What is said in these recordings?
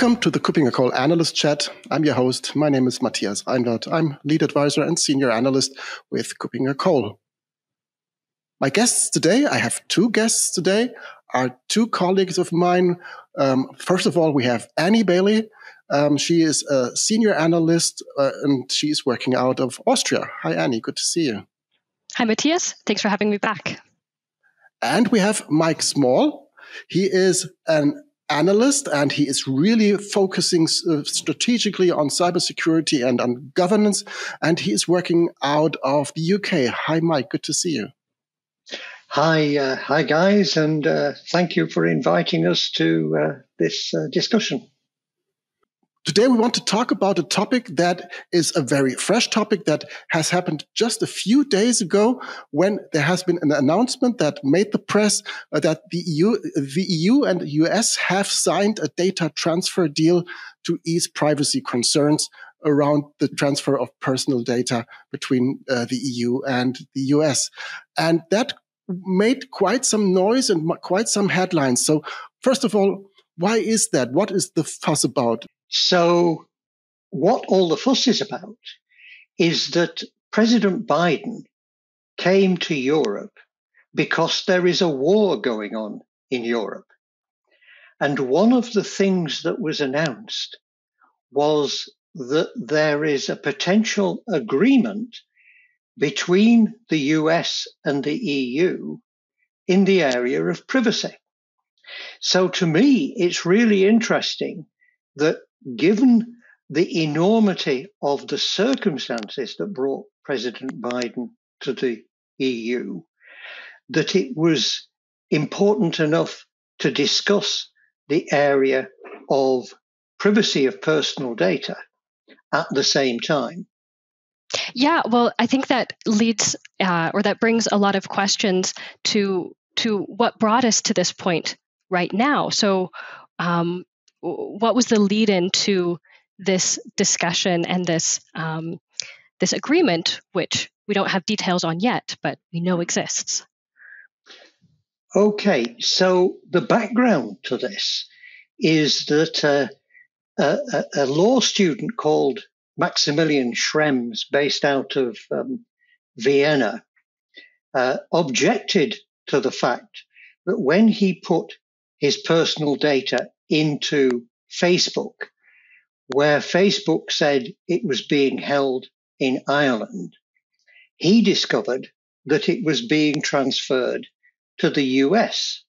Welcome to the KuppingerCole Analyst Chat. I'm your host. My name is Matthias Reinwarth. I'm lead advisor and senior analyst with KuppingerCole. My guests today, I have two guests today, are two colleagues of mine. Um, first of all, we have Annie Bailey. Um, she is a senior analyst uh, and she's working out of Austria. Hi, Annie. Good to see you. Hi, Matthias. Thanks for having me back. And we have Mike Small. He is an analyst and he is really focusing uh, strategically on cybersecurity and on governance. And he is working out of the UK. Hi, Mike. Good to see you. Hi, uh, hi, guys, and uh, thank you for inviting us to uh, this uh, discussion. Today, we want to talk about a topic that is a very fresh topic that has happened just a few days ago when there has been an announcement that made the press uh, that the EU, the EU and the US have signed a data transfer deal to ease privacy concerns around the transfer of personal data between uh, the EU and the US. And that made quite some noise and quite some headlines. So, first of all, why is that? What is the fuss about? So, what all the fuss is about is that President Biden came to Europe because there is a war going on in Europe. And one of the things that was announced was that there is a potential agreement between the US and the EU in the area of privacy. So to me, it's really interesting that given the enormity of the circumstances that brought President Biden to the EU, that it was important enough to discuss the area of privacy of personal data at the same time. Yeah, well, I think that leads uh, or that brings a lot of questions to to what brought us to this point right now. So, um, what was the lead in to this discussion and this um, this agreement, which we don't have details on yet, but we know exists? Okay, so the background to this is that uh, a, a, law student called Maximilian Schrems, based out of um, Vienna, uh, objected to the fact that when he put his personal data into Facebook, where Facebook said it was being held in Ireland, he discovered that it was being transferred to the US.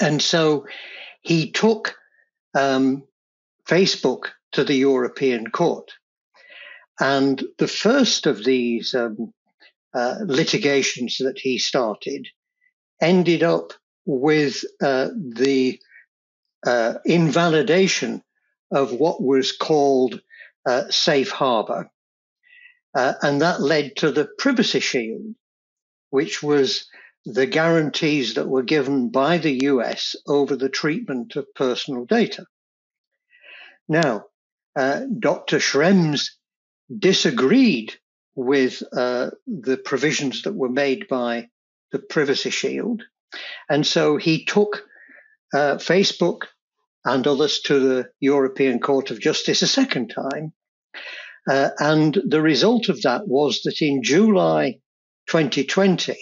And so he took um, Facebook to the European Court. And the first of these um, uh, litigations that he started ended up with uh, the uh, invalidation of what was called uh, safe harbor. Uh, and that led to the privacy shield, which was the guarantees that were given by the US over the treatment of personal data. Now, uh, Dr. Schrems disagreed with uh, the provisions that were made by the Privacy Shield. And so he took uh, Facebook and others to the European Court of Justice a second time. Uh, and the result of that was that in July 2020,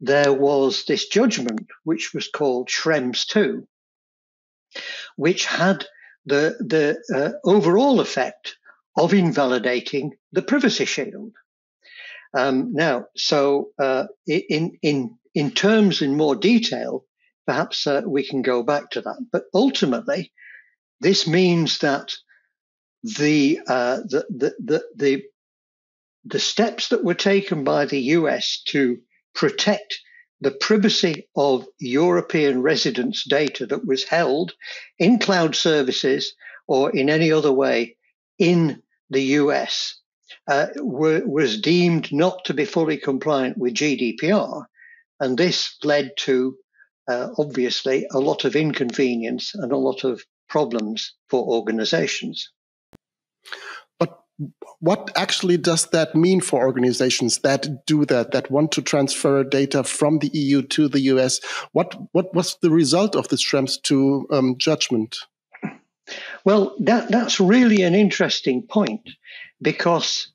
there was this judgment, which was called Schrems 2, which had the, the uh, overall effect of invalidating the privacy shield. Um, now, so uh, in, in, in terms in more detail, perhaps uh, we can go back to that. But ultimately, this means that the, uh, the, the, the, the, the steps that were taken by the US to protect the privacy of European residents' data that was held in cloud services or in any other way in the US uh, were, was deemed not to be fully compliant with GDPR. And this led to uh, obviously a lot of inconvenience and a lot of problems for organizations. But what actually does that mean for organizations that do that, that want to transfer data from the EU to the US? What, what was the result of this Schrems 2 um, judgment? Well, that, that's really an interesting point because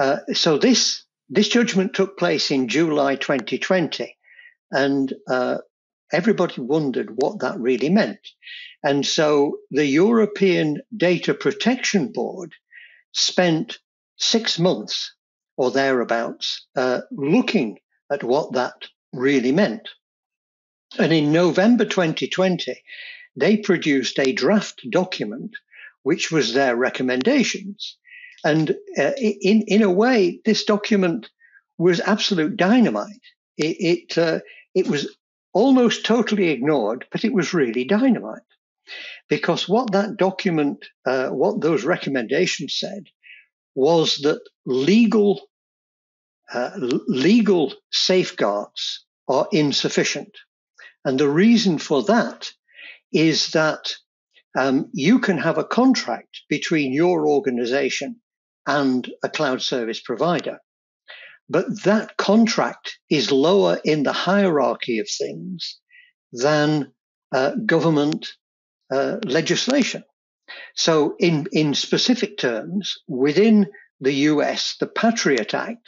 uh, so this this judgment took place in July 2020, and uh, everybody wondered what that really meant. And so the European Data Protection Board spent six months or thereabouts uh, looking at what that really meant. And in November 2020, they produced a draft document which was their recommendations. And uh, in, in a way, this document was absolute dynamite. It, it, uh, it was almost totally ignored, but it was really dynamite. Because what that document, uh, what those recommendations said, was that legal uh, legal safeguards are insufficient. And the reason for that is that um, you can have a contract between your organization and a cloud service provider. But that contract is lower in the hierarchy of things than uh, government uh, legislation. So, in, in specific terms, within the US, the Patriot Act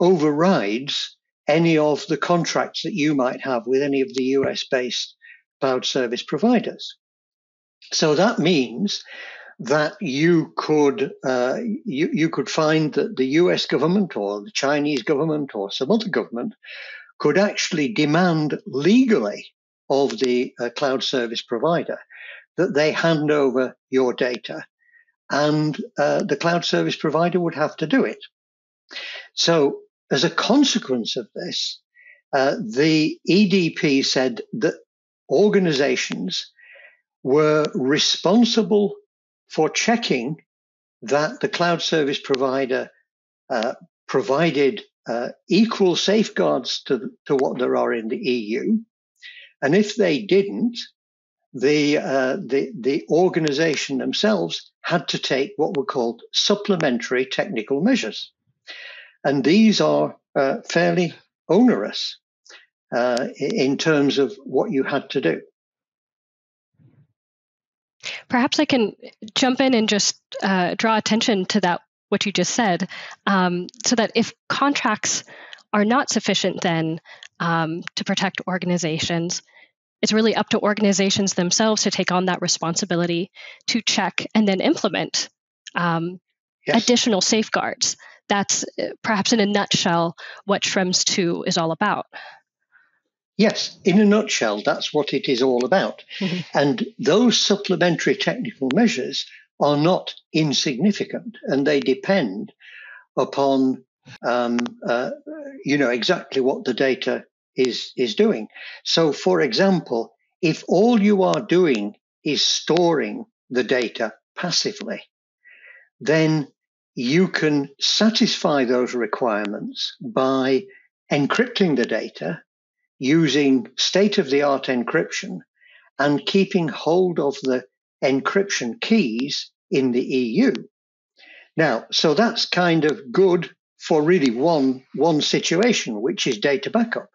overrides any of the contracts that you might have with any of the US based cloud service providers. So that means that you could uh, you, you could find that the US government or the Chinese government or some other government could actually demand legally of the uh, cloud service provider that they hand over your data and uh, the cloud service provider would have to do it. So as a consequence of this, uh, the EDP said that organizations were responsible for checking that the cloud service provider uh, provided uh, equal safeguards to, to what there are in the EU. And if they didn't, the, uh, the, the organization themselves had to take what were called supplementary technical measures. And these are uh, fairly onerous uh, in terms of what you had to do. Perhaps I can jump in and just uh, draw attention to that, what you just said, um, so that if contracts are not sufficient then um, to protect organizations, it's really up to organizations themselves to take on that responsibility to check and then implement um, yes. additional safeguards that's uh, perhaps in a nutshell what Schrems 2 is all about. Yes, in a nutshell, that's what it is all about. Mm-hmm. And those supplementary technical measures are not insignificant and they depend upon, um, uh, you know, exactly what the data is, is doing. So, for example, if all you are doing is storing the data passively, then you can satisfy those requirements by encrypting the data using state of the art encryption and keeping hold of the encryption keys in the EU. Now, so that's kind of good for really one, one situation, which is data backup.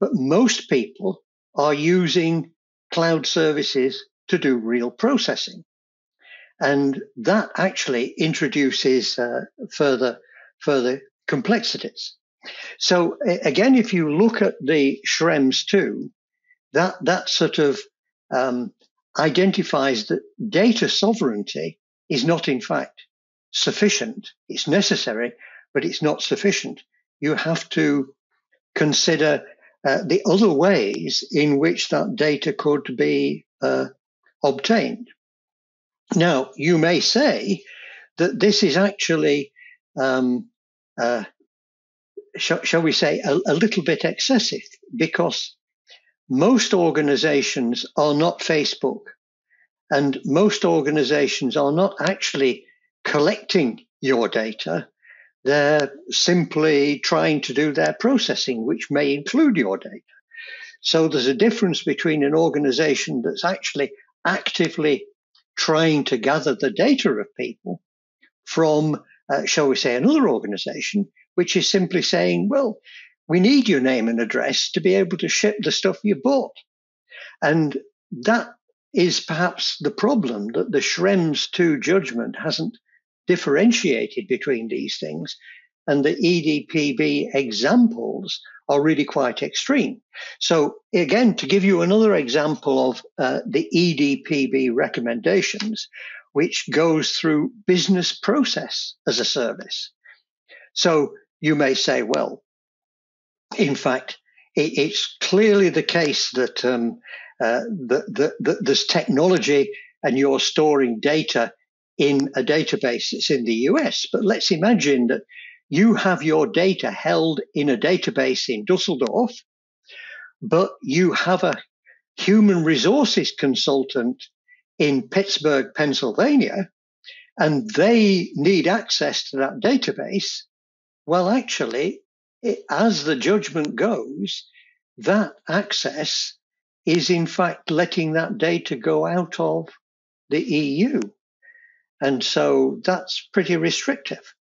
But most people are using cloud services to do real processing. And that actually introduces uh, further, further complexities. So again, if you look at the Schrems 2, that, that sort of um, identifies that data sovereignty is not in fact sufficient. It's necessary, but it's not sufficient. You have to consider uh, the other ways in which that data could be uh, obtained. Now, you may say that this is actually, um, uh, sh- shall we say, a, a little bit excessive because most organizations are not Facebook and most organizations are not actually collecting your data. They're simply trying to do their processing, which may include your data. So there's a difference between an organization that's actually actively trying to gather the data of people from, uh, shall we say, another organization, which is simply saying, well, we need your name and address to be able to ship the stuff you bought. And that is perhaps the problem that the Schrems 2 judgment hasn't differentiated between these things. And the EDPB examples are really quite extreme. So, again, to give you another example of uh, the EDPB recommendations, which goes through business process as a service. So, you may say, well, in fact, it, it's clearly the case that, um, uh, that, that there's technology and you're storing data in a database that's in the US. But let's imagine that you have your data held in a database in Dusseldorf, but you have a human resources consultant in Pittsburgh, Pennsylvania, and they need access to that database. Well, actually, it, as the judgment goes, that access is in fact letting that data go out of the EU. And so that's pretty restrictive.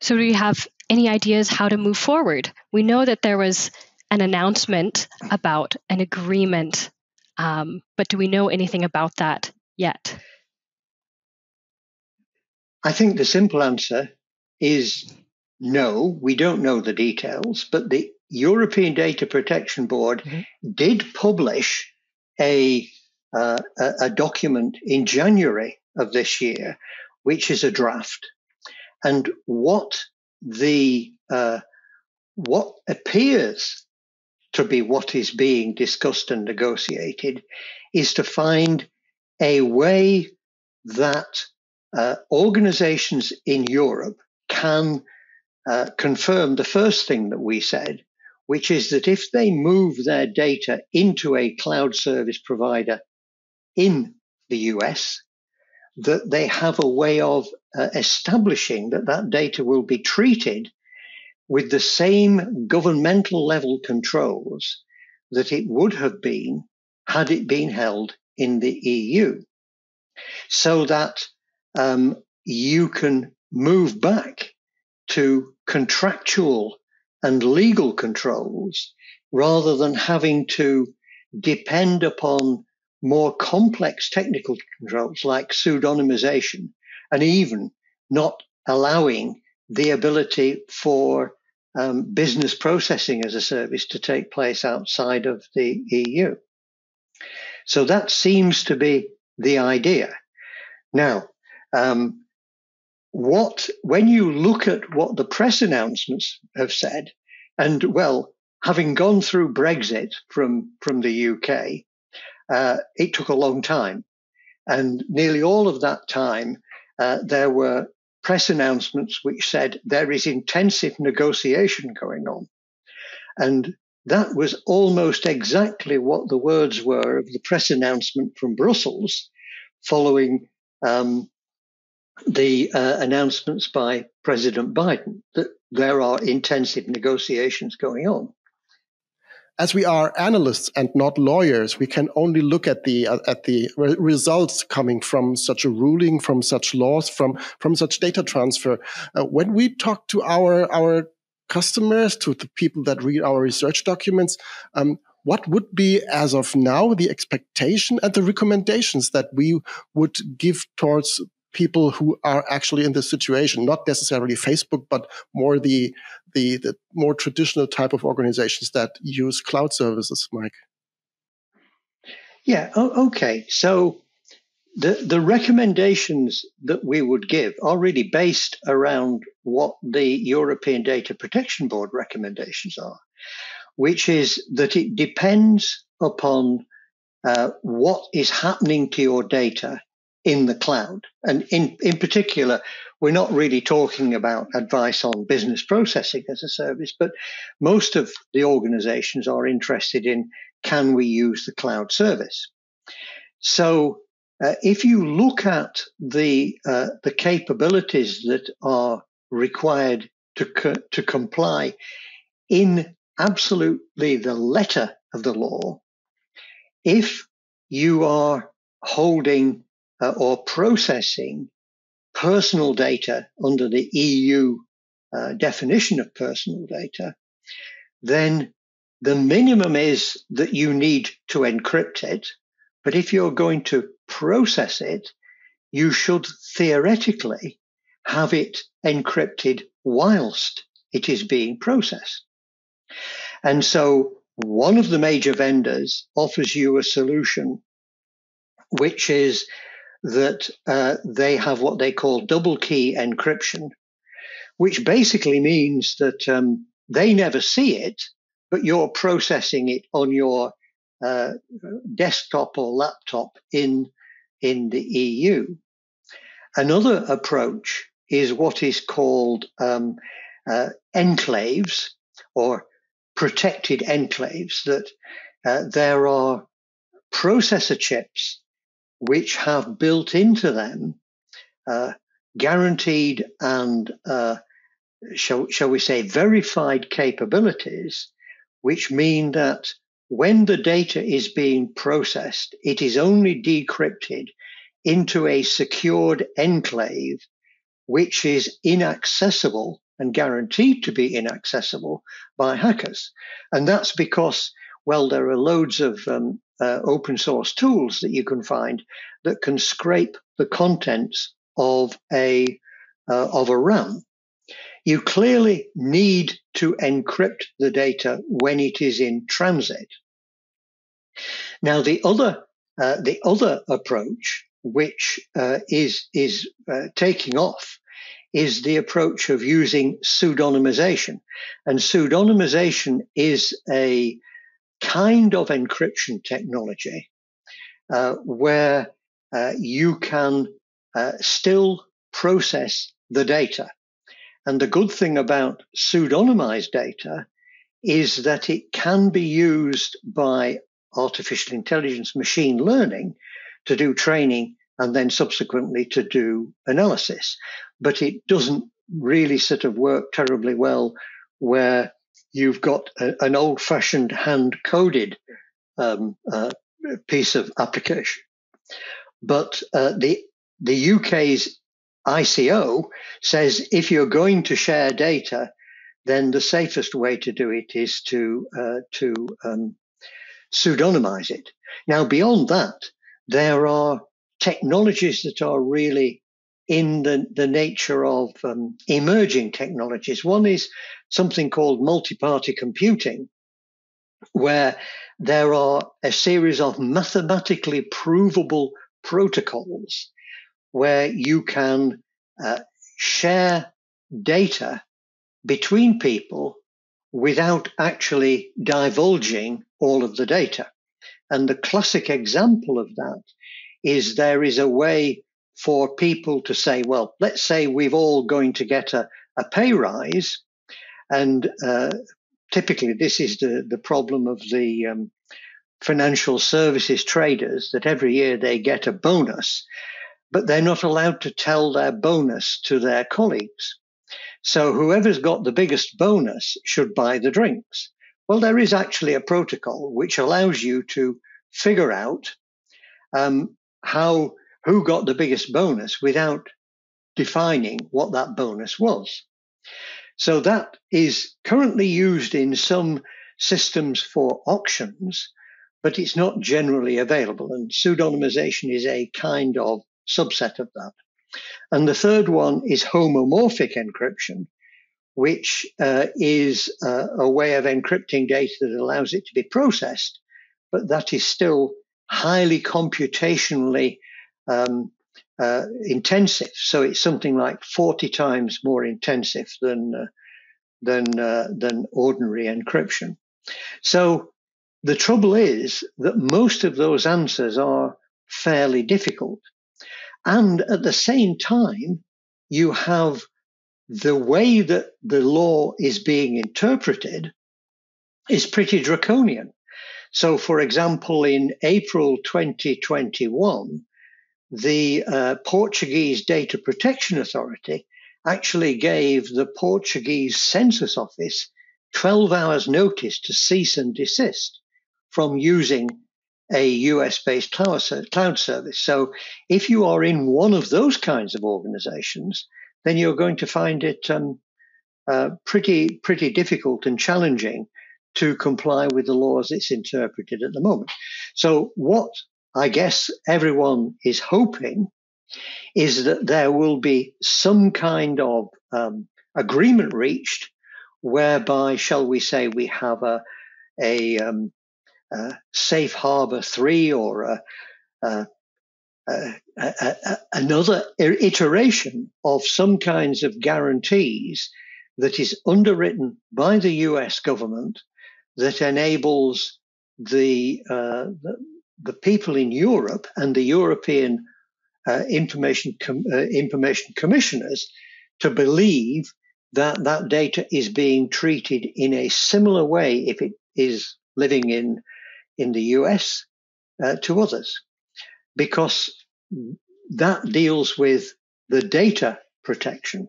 So, do you have any ideas how to move forward? We know that there was an announcement about an agreement, um, but do we know anything about that yet? I think the simple answer is no, we don't know the details, but the European Data Protection Board mm-hmm. did publish a uh, a, a document in January of this year, which is a draft. And what the uh, what appears to be what is being discussed and negotiated is to find a way that uh, organizations in Europe can uh, confirm the first thing that we said, which is that if they move their data into a cloud service provider in the US that they have a way of uh, establishing that that data will be treated with the same governmental level controls that it would have been had it been held in the EU. So that um, you can move back to contractual and legal controls rather than having to depend upon more complex technical controls like pseudonymization and even not allowing the ability for um, business processing as a service to take place outside of the EU. So that seems to be the idea. Now, um, what when you look at what the press announcements have said, and well, having gone through Brexit from from the UK, uh, it took a long time. And nearly all of that time, uh, there were press announcements which said there is intensive negotiation going on. And that was almost exactly what the words were of the press announcement from Brussels following um, the uh, announcements by President Biden that there are intensive negotiations going on as we are analysts and not lawyers, we can only look at the uh, at the re results coming from such a ruling, from such laws, from from such data transfer. Uh, when we talk to our our customers, to the people that read our research documents, um, what would be, as of now, the expectation and the recommendations that we would give towards people who are actually in this situation, not necessarily Facebook, but more the, the, the more traditional type of organizations that use cloud services, Mike? Yeah, okay. So the, the recommendations that we would give are really based around what the European Data Protection Board recommendations are, which is that it depends upon uh, what is happening to your data in the cloud. And in, in particular, we're not really talking about advice on business processing as a service, but most of the organizations are interested in can we use the cloud service? So uh, if you look at the uh, the capabilities that are required to co- to comply in absolutely the letter of the law, if you are holding uh, or processing personal data under the EU uh, definition of personal data, then the minimum is that you need to encrypt it. But if you're going to process it, you should theoretically have it encrypted whilst it is being processed. And so one of the major vendors offers you a solution, which is that uh, they have what they call double key encryption, which basically means that um, they never see it, but you're processing it on your uh, desktop or laptop in in the EU. Another approach is what is called um, uh, enclaves or protected enclaves. That uh, there are processor chips which have built into them uh, guaranteed and uh, shall, shall we say verified capabilities, which mean that when the data is being processed, it is only decrypted into a secured enclave, which is inaccessible and guaranteed to be inaccessible by hackers. And that's because, well, there are loads of um, uh, open source tools that you can find that can scrape the contents of a uh, of a RAM. You clearly need to encrypt the data when it is in transit. Now, the other uh, the other approach, which uh, is is uh, taking off, is the approach of using pseudonymization, and pseudonymization is a kind of encryption technology uh, where uh, you can uh, still process the data. And the good thing about pseudonymized data is that it can be used by artificial intelligence machine learning to do training and then subsequently to do analysis. But it doesn't really sort of work terribly well where you've got a, an old fashioned hand coded um, uh, piece of application. But uh, the, the UK's ICO says if you're going to share data, then the safest way to do it is to uh, to um, pseudonymize it. Now, beyond that, there are technologies that are really in the, the nature of um, emerging technologies. One is something called multi-party computing, where there are a series of mathematically provable protocols where you can uh, share data between people without actually divulging all of the data. And the classic example of that is there is a way for people to say, well, let's say we've all going to get a, a pay rise. And uh, typically, this is the, the problem of the um, financial services traders that every year they get a bonus but they're not allowed to tell their bonus to their colleagues. So whoever's got the biggest bonus should buy the drinks. Well, there is actually a protocol which allows you to figure out um, how who got the biggest bonus without defining what that bonus was. So that is currently used in some systems for auctions, but it's not generally available. And pseudonymization is a kind of subset of that. And the third one is homomorphic encryption, which uh, is a way of encrypting data that allows it to be processed, but that is still highly computationally um, uh, intensive. So it's something like 40 times more intensive than uh, than uh, than ordinary encryption. So the trouble is that most of those answers are fairly difficult. And at the same time, you have the way that the law is being interpreted is pretty draconian. So, for example, in April 2021, the uh, Portuguese Data Protection Authority actually gave the Portuguese Census Office 12 hours notice to cease and desist from using a US based cloud service. So if you are in one of those kinds of organizations, then you're going to find it um, uh, pretty, pretty difficult and challenging to comply with the laws it's interpreted at the moment. So, what I guess everyone is hoping is that there will be some kind of um, agreement reached whereby, shall we say, we have a, a, um, a safe harbor three or a, a, another iteration of some kinds of guarantees that is underwritten by the US government that enables the, uh, the, the, people in Europe and the European uh, information, com- uh, information commissioners to believe that that data is being treated in a similar way if it is living in, in the US uh, to others. Because that deals with the data protection.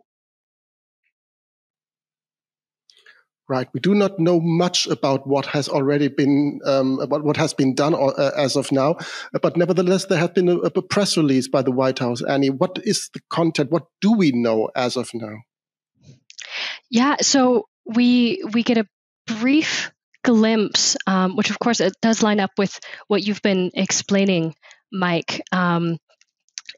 Right. We do not know much about what has already been, um, about what has been done uh, as of now. But nevertheless, there has been a, a, press release by the White House. Annie, what is the content? What do we know as of now? Yeah. So we we get a brief glimpse, um, which of course it does line up with what you've been explaining, Mike. Um,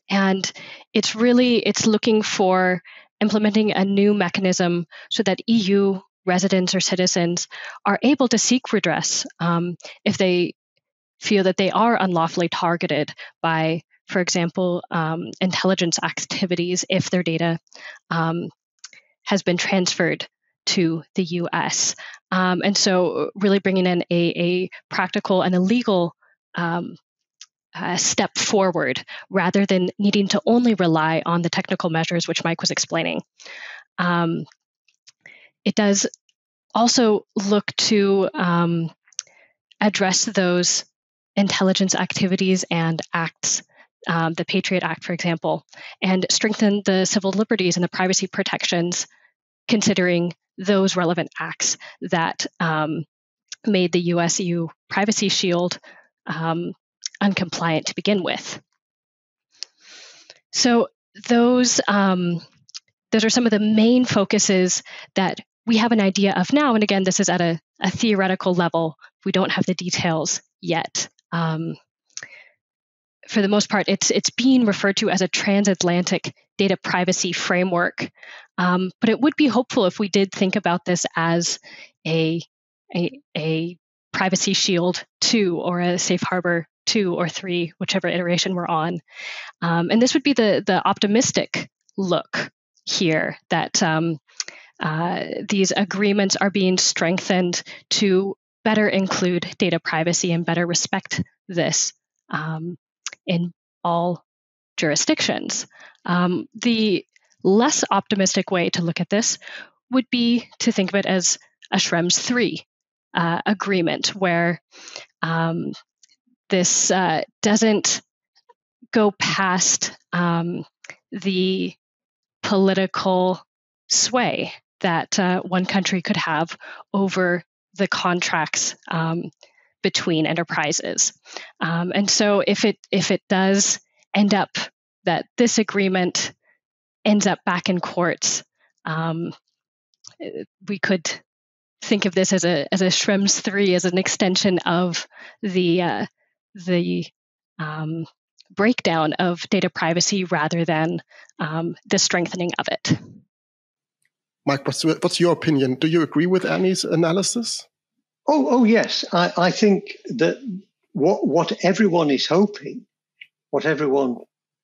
and it's really it's looking for implementing a new mechanism so that EU residents or citizens are able to seek redress um, if they feel that they are unlawfully targeted by, for example, um, intelligence activities if their data um, has been transferred to the US. Um, and so, really bringing in a, a practical and a legal um, step forward rather than needing to only rely on the technical measures which Mike was explaining. Um, it does also look to um, address those intelligence activities and acts, um, the Patriot Act, for example, and strengthen the civil liberties and the privacy protections, considering those relevant acts that um, made the US EU Privacy Shield um, uncompliant to begin with. So those um, those are some of the main focuses that we have an idea of now. And again, this is at a, a theoretical level. We don't have the details yet. Um, for the most part, it's it's being referred to as a transatlantic data privacy framework. Um, but it would be hopeful if we did think about this as a a, a privacy shield two or a safe harbor two or three, whichever iteration we're on. Um, and this would be the the optimistic look here that um, uh, these agreements are being strengthened to better include data privacy and better respect this um, in all jurisdictions. Um, the less optimistic way to look at this would be to think of it as a Schrems 3 uh, agreement, where um, this uh, doesn't go past um, the political sway that uh, one country could have over the contracts um, between enterprises. Um, and so, if it if it does end up that this agreement ends up back in courts, um, we could think of this as a as a Schrems three as an extension of the uh, the um, breakdown of data privacy rather than um, the strengthening of it. Mike, what's, what's your opinion? Do you agree with Annie's analysis? Oh, oh yes. I, I think that what what everyone is hoping, what everyone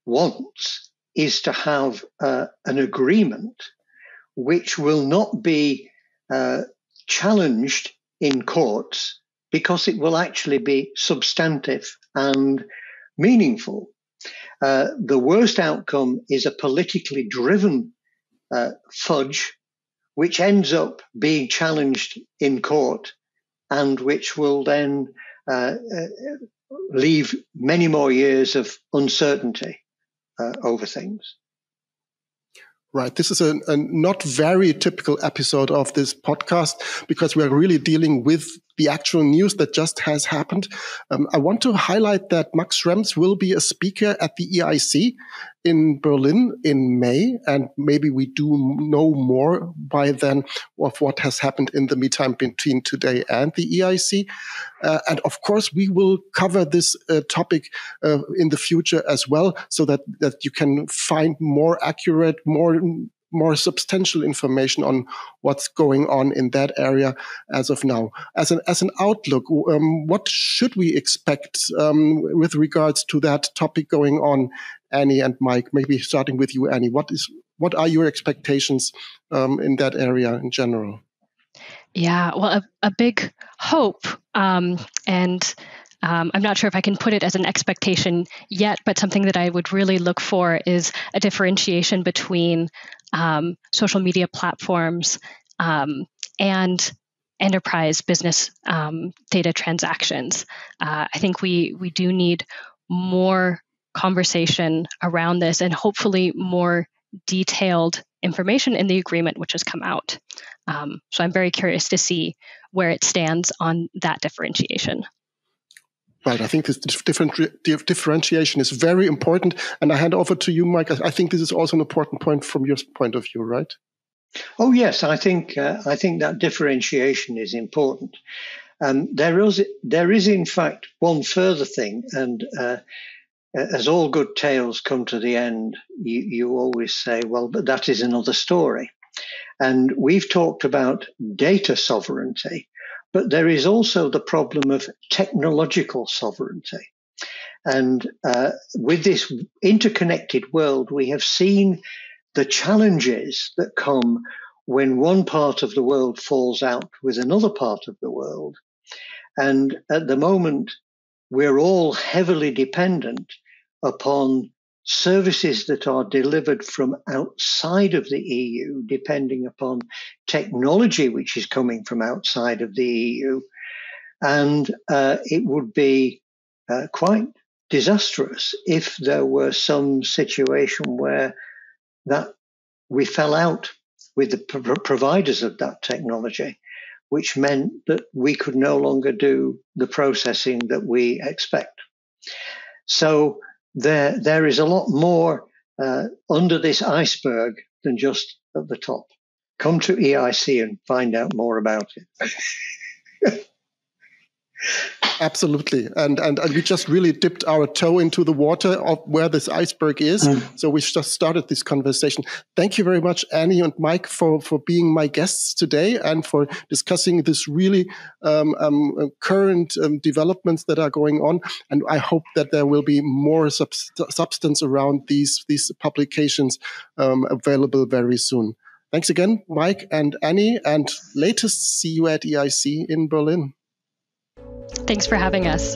wants, is to have uh, an agreement which will not be uh, challenged in courts because it will actually be substantive and meaningful. Uh, the worst outcome is a politically driven uh, fudge which ends up being challenged in court and which will then uh, uh, leave many more years of uncertainty uh, over things. Right. This is a, a, not very typical episode of this podcast because we are really dealing with the actual news that just has happened. Um, I want to highlight that Max Schrems will be a speaker at the EIC in Berlin in May, and maybe we do know more by then of what has happened in the meantime between today and the EIC. Uh, and of course, we will cover this uh, topic uh, in the future as well, so that that you can find more accurate, more more substantial information on what's going on in that area as of now. As an as an outlook, um, what should we expect um, with regards to that topic going on, Annie and Mike? Maybe starting with you, Annie. What is what are your expectations um, in that area in general? Yeah, well, a, a big hope um, and. Um, I'm not sure if I can put it as an expectation yet, but something that I would really look for is a differentiation between um, social media platforms, um, and enterprise business um, data transactions. Uh, I think we we do need more conversation around this, and hopefully more detailed information in the agreement which has come out. Um, so I'm very curious to see where it stands on that differentiation. Right. I think this different differentiation is very important. And I hand over to you, Mike. I think this is also an important point from your point of view, right? Oh yes, I think uh, I think that differentiation is important. Um, there is there is in fact one further thing, and uh, as all good tales come to the end, you, you always say, "Well, but that is another story." And we've talked about data sovereignty, but there is also the problem of technological sovereignty. And uh, with this interconnected world, we have seen the challenges that come when one part of the world falls out with another part of the world. And at the moment, we're all heavily dependent upon services that are delivered from outside of the EU, depending upon technology which is coming from outside of the EU. And uh, it would be uh, quite disastrous if there were some situation where that we fell out with the pro- providers of that technology, which meant that we could no longer do the processing that we expect. So there there is a lot more uh, under this iceberg than just at the top. Come to EIC and find out more about it. Absolutely, and, and and we just really dipped our toe into the water of where this iceberg is. Mm. So we just started this conversation. Thank you very much, Annie and Mike, for for being my guests today and for discussing this really um, um, uh, current um, developments that are going on. And I hope that there will be more sub- substance around these these publications um, available very soon. Thanks again, Mike and Annie, and latest see you at EIC in Berlin. Thanks for having us.